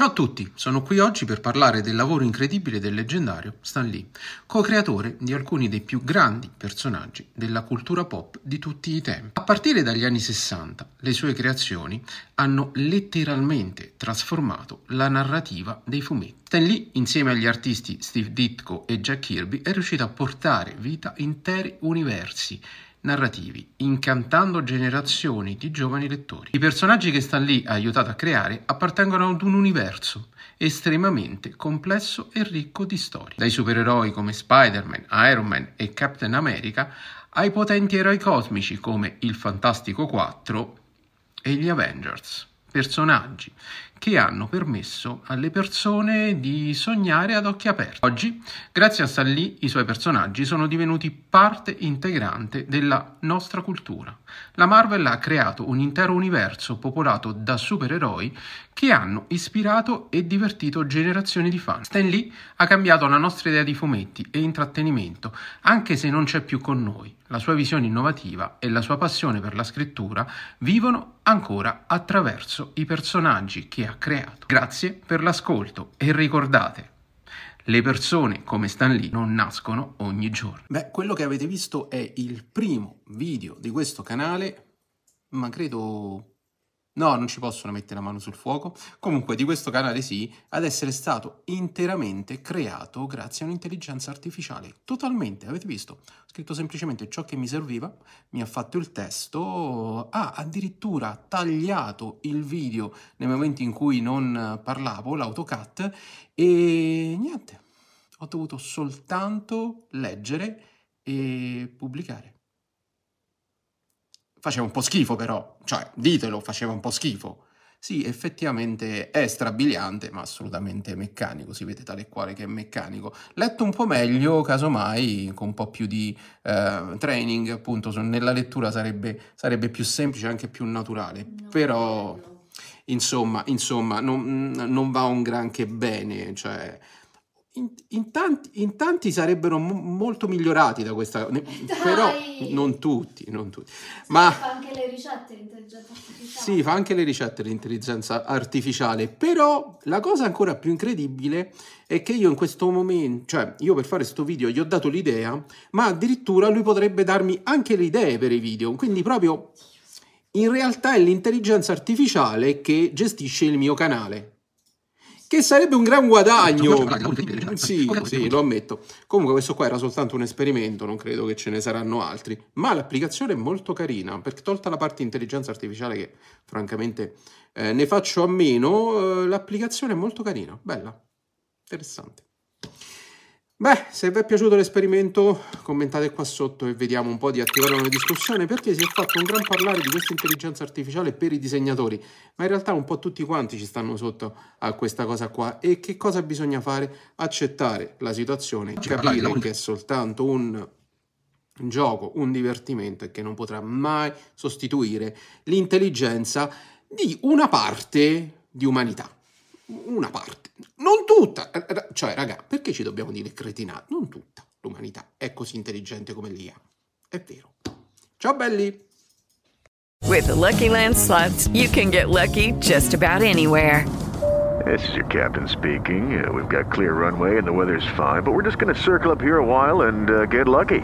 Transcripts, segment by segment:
Ciao a tutti, sono qui oggi per parlare del lavoro incredibile del leggendario Stan Lee, co-creatore di alcuni dei più grandi personaggi della cultura pop di tutti i tempi. A partire dagli anni 60, le sue creazioni hanno letteralmente trasformato la narrativa dei fumetti. Stan Lee, insieme agli artisti Steve Ditko e Jack Kirby, è riuscito a portare vita interi universi narrativi, incantando generazioni di giovani lettori. I personaggi che Stan Lee ha aiutato a creare appartengono ad un universo estremamente complesso e ricco di storie. Dai supereroi come Spider-Man, Iron Man e Captain America ai potenti eroi cosmici come il Fantastico 4 e gli Avengers. Personaggi che hanno permesso alle persone di sognare ad occhi aperti. Oggi, grazie a Lee, i suoi personaggi sono divenuti parte integrante della nostra cultura. La Marvel ha creato un intero universo popolato da supereroi che hanno ispirato e divertito generazioni di fan. Stan Lee ha cambiato la nostra idea di fumetti e intrattenimento, anche se non c'è più con noi. La sua visione innovativa e la sua passione per la scrittura vivono ancora attraverso i personaggi che ha creato. Grazie per l'ascolto e ricordate, le persone come Stan Lee non nascono ogni giorno. Beh, quello che avete visto è il primo video di questo canale, ma credo No, non ci possono mettere la mano sul fuoco. Comunque, di questo canale sì, ad essere stato interamente creato grazie a un'intelligenza artificiale. Totalmente, avete visto? Ho scritto semplicemente ciò che mi serviva, mi ha fatto il testo, ha addirittura tagliato il video nei momenti in cui non parlavo, l'autocat, e niente, ho dovuto soltanto leggere e pubblicare. Faceva un po' schifo però, cioè ditelo, faceva un po' schifo. Sì, effettivamente è strabiliante, ma assolutamente meccanico, si vede tale e quale che è meccanico. Letto un po' meglio, casomai, con un po' più di eh, training, appunto, nella lettura sarebbe, sarebbe, più semplice, anche più naturale. No, Però, insomma, insomma non, non, va un granché bene, cioè in, in, tanti, in, tanti, sarebbero mo- molto migliorati da questa ne, però non tutti, non tutti. Sì, ma fa anche le ricette l'intelligenza artificiale. sì fa anche le ricette l'intelligenza artificiale però la cosa ancora più incredibile è che io in questo momento cioè io per fare questo video gli ho dato l'idea ma addirittura lui potrebbe darmi anche le idee per i video. Quindi proprio in realtà è l'intelligenza artificiale che gestisce il mio canale che sarebbe un gran guadagno. Sì, sì, lo ammetto. Comunque questo qua era soltanto un esperimento, non credo che ce ne saranno altri, ma l'applicazione è molto carina, perché tolta la parte intelligenza artificiale che francamente eh, ne faccio a meno, eh, l'applicazione è molto carina, bella, interessante. Beh, se vi è piaciuto l'esperimento commentate qua sotto e vediamo un po' di attivare una discussione perché si è fatto un gran parlare di questa intelligenza artificiale per i disegnatori, ma in realtà un po' tutti quanti ci stanno sotto a questa cosa qua. E che cosa bisogna fare? Accettare la situazione, capire che è soltanto un gioco, un divertimento e che non potrà mai sostituire l'intelligenza di una parte di umanità una parte, non tutta, cioè raga, perché ci dobbiamo dire cretinate? Non tutta l'umanità è così intelligente come l'IA, è vero. Ciao belli! With the Lucky Land slots, you can get lucky just about anywhere. This is your captain speaking. Uh, we've got clear runway and the weather's fine, but we're just going to circle up here a while and uh, get lucky.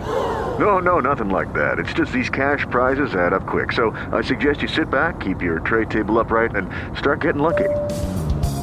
No, no, nothing like that. It's just these cash prizes add up quick. So I suggest you sit back, keep your tray table upright, and start getting lucky.